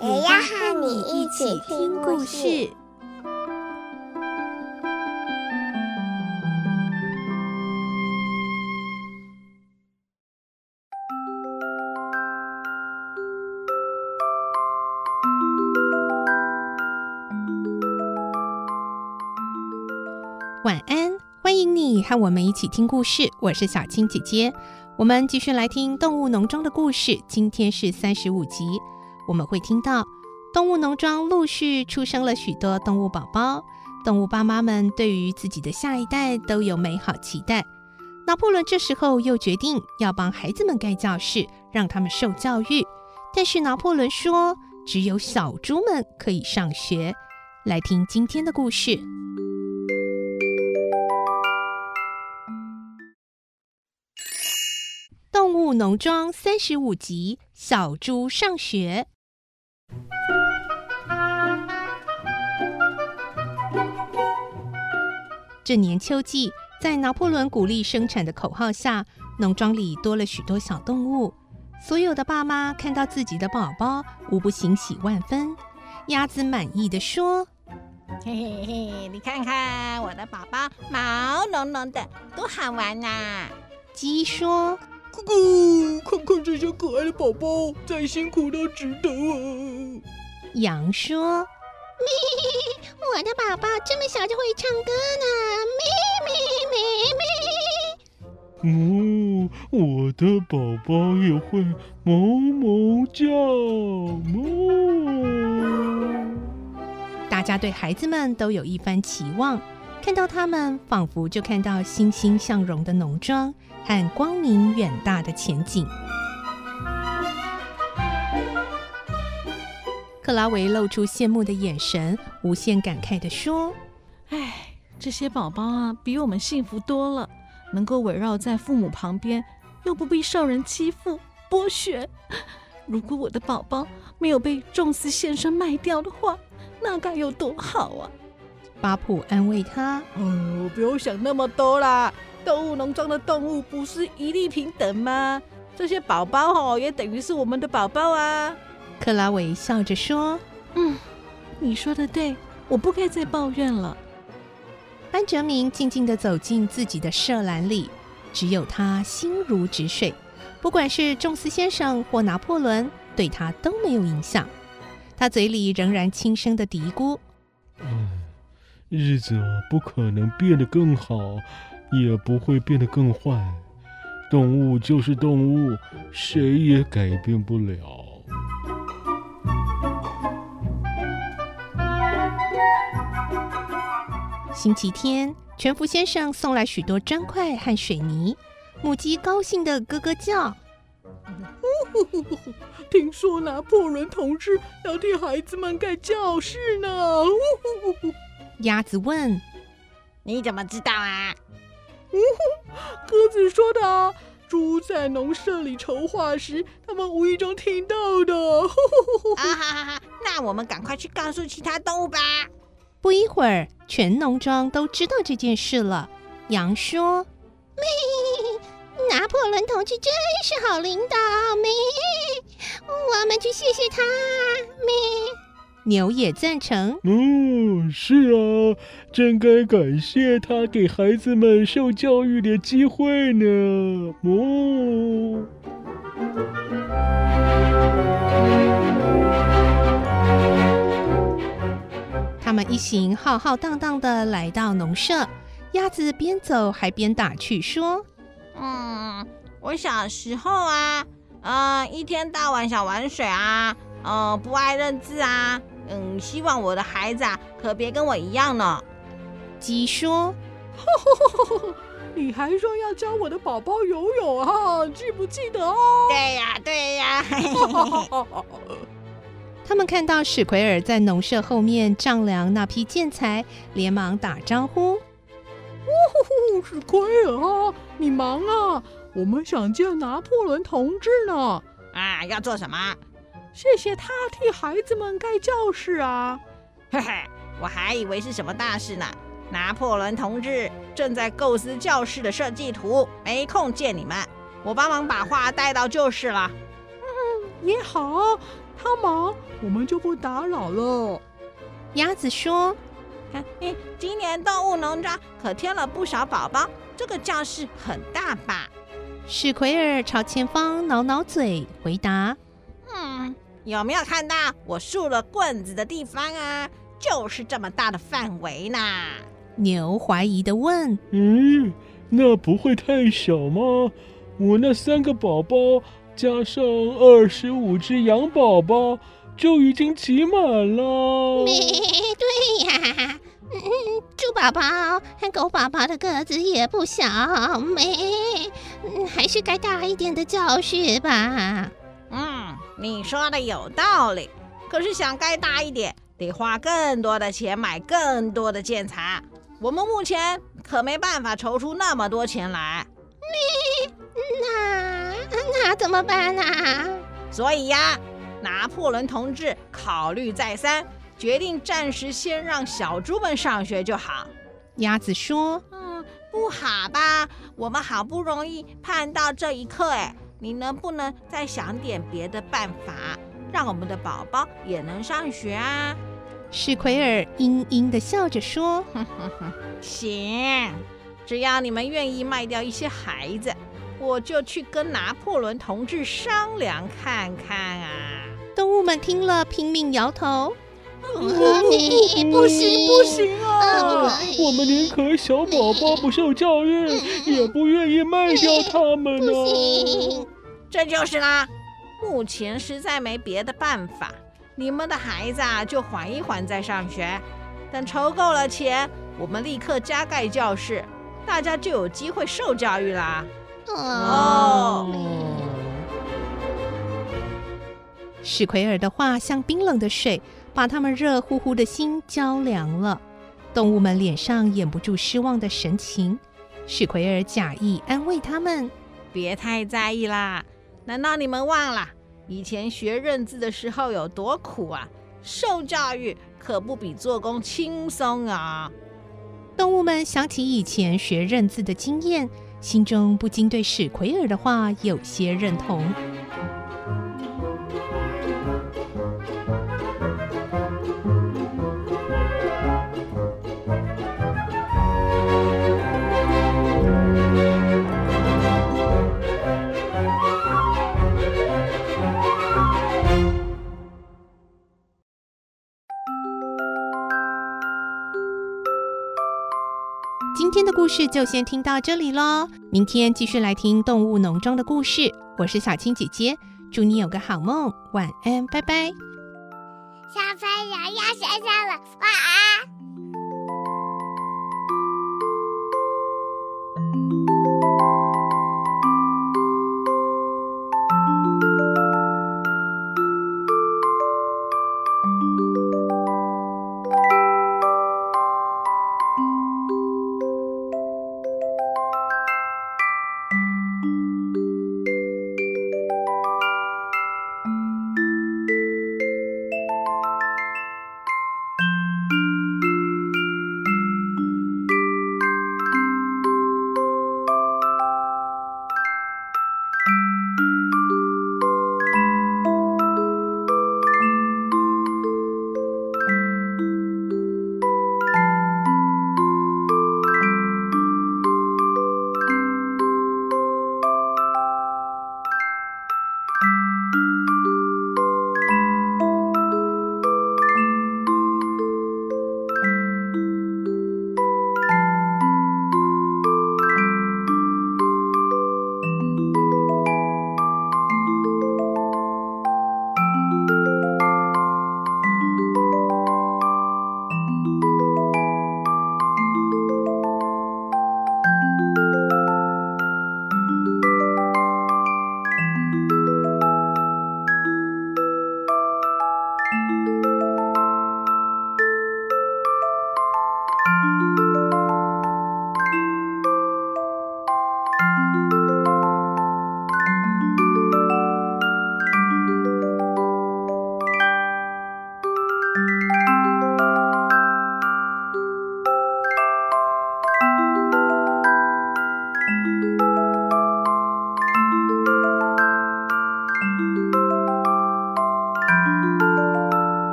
也要和你一起听故事。晚安，欢迎你和我们一起听故事。我是小青姐姐，我们继续来听《动物农庄》的故事。今天是三十五集，我们会听到动物农庄陆续出生了许多动物宝宝，动物爸妈们对于自己的下一代都有美好期待。拿破仑这时候又决定要帮孩子们盖教室，让他们受教育。但是拿破仑说，只有小猪们可以上学。来听今天的故事。动物农庄三十五集：小猪上学。这年秋季，在拿破仑鼓励生产的口号下，农庄里多了许多小动物。所有的爸妈看到自己的宝宝，无不欣喜万分。鸭子满意的说：“嘿嘿嘿，你看看我的宝宝，毛茸茸的，多好玩呐！”鸡说。咕咕，看看这些可爱的宝宝，再辛苦都值得啊！羊说：“咪，我的宝宝这么小就会唱歌呢！咪咪咪咪。”哦，我的宝宝也会哞哞叫。哞。大家对孩子们都有一番期望，看到他们，仿佛就看到欣欣向荣的农庄。和光明远大的前景。克拉维露出羡慕的眼神，无限感慨地说：“哎，这些宝宝啊，比我们幸福多了，能够围绕在父母旁边，又不必受人欺负剥削。如果我的宝宝没有被宙斯先生卖掉的话，那该有多好啊！”巴普安慰他：“哎呦，不用想那么多啦。”动物农庄的动物不是一律平等吗？这些宝宝哦，也等于是我们的宝宝啊。克拉维笑着说：“嗯，你说的对，我不该再抱怨了。”班哲明静静地走进自己的舍栏里，只有他心如止水。不管是宙斯先生或拿破仑，对他都没有影响。他嘴里仍然轻声的嘀咕：“嗯，日子不可能变得更好。”也不会变得更坏。动物就是动物，谁也改变不了。星期天，全福先生送来许多砖块和水泥，母鸡高兴的咯咯叫。听说拿破仑同志要替孩子们盖教室呢。鸭子问：“你怎么知道啊？”呜呼，鸽子说的啊，猪在农舍里筹划时，他们无意中听到的。啊哈哈哈！那我们赶快去告诉其他动物吧。不一会儿，全农庄都知道这件事了。羊说：“咪，拿破仑同志真是好领导，咩，我们去谢谢他，咩。”牛也赞成。嗯，是啊，真该感谢他给孩子们受教育的机会呢。哦。他们一行浩浩荡荡的来到农舍，鸭子边走还边打趣说：“嗯，我小时候啊，嗯、呃，一天到晚想玩水啊，嗯、呃，不爱认字啊。”嗯，希望我的孩子啊，可别跟我一样呢。鸡说：“你还说要教我的宝宝游泳啊？记不记得啊？”对呀，对呀。他们看到史奎尔在农舍后面丈量那批建材，连忙打招呼：“哦呼呼，史奎尔啊，你忙啊！我们想见拿破仑同志呢。啊，要做什么？谢谢他替孩子们盖教室啊！嘿嘿，我还以为是什么大事呢。拿破仑同志正在构思教室的设计图，没空见你们。我帮忙把画带到旧室了。嗯，也好。”他忙，我们就不打扰了。鸭子说：“ 哎，今年动物农庄可添了不少宝宝，这个教室很大吧？”史奎尔朝前方挠挠嘴，回答：“嗯，有没有看到我竖了棍子的地方啊？就是这么大的范围呢。”牛怀疑的问：“嗯，那不会太小吗？我那三个宝宝。”加上二十五只羊宝宝，就已经挤满了。没 对呀，嗯，猪宝宝和狗宝宝的个子也不小，没，嗯，还是该大一点的教室吧。嗯，你说的有道理。可是想盖大一点，得花更多的钱买更多的建材。我们目前可没办法筹出那么多钱来。怎么办呢？所以呀，拿破仑同志考虑再三，决定暂时先让小猪们上学就好。鸭子说：“嗯，不好吧？我们好不容易盼到这一刻，哎，你能不能再想点别的办法，让我们的宝宝也能上学啊？”史奎尔阴阴的笑着说：“哼哼哼，行，只要你们愿意卖掉一些孩子。”我就去跟拿破仑同志商量看看啊！动物们听了拼命摇头：“不不行不行啊！我们宁可小宝宝不受教育，也不愿意卖掉他们呢。”这就是啦，目前实在没别的办法，你们的孩子啊，就缓一缓再上学。等筹够了钱，我们立刻加盖教室，大家就有机会受教育啦。哦，史奎尔的话像冰冷的水，把他们热乎乎的心浇凉了。动物们脸上掩不住失望的神情。史奎尔假意安慰他们：“别太在意啦，难道你们忘了以前学认字的时候有多苦啊？受教育可不比做工轻松啊！”动物们想起以前学认字的经验。心中不禁对史奎尔的话有些认同。故事就先听到这里喽，明天继续来听动物农庄的故事。我是小青姐姐，祝你有个好梦，晚安，拜拜。小朋友要睡觉了，晚安。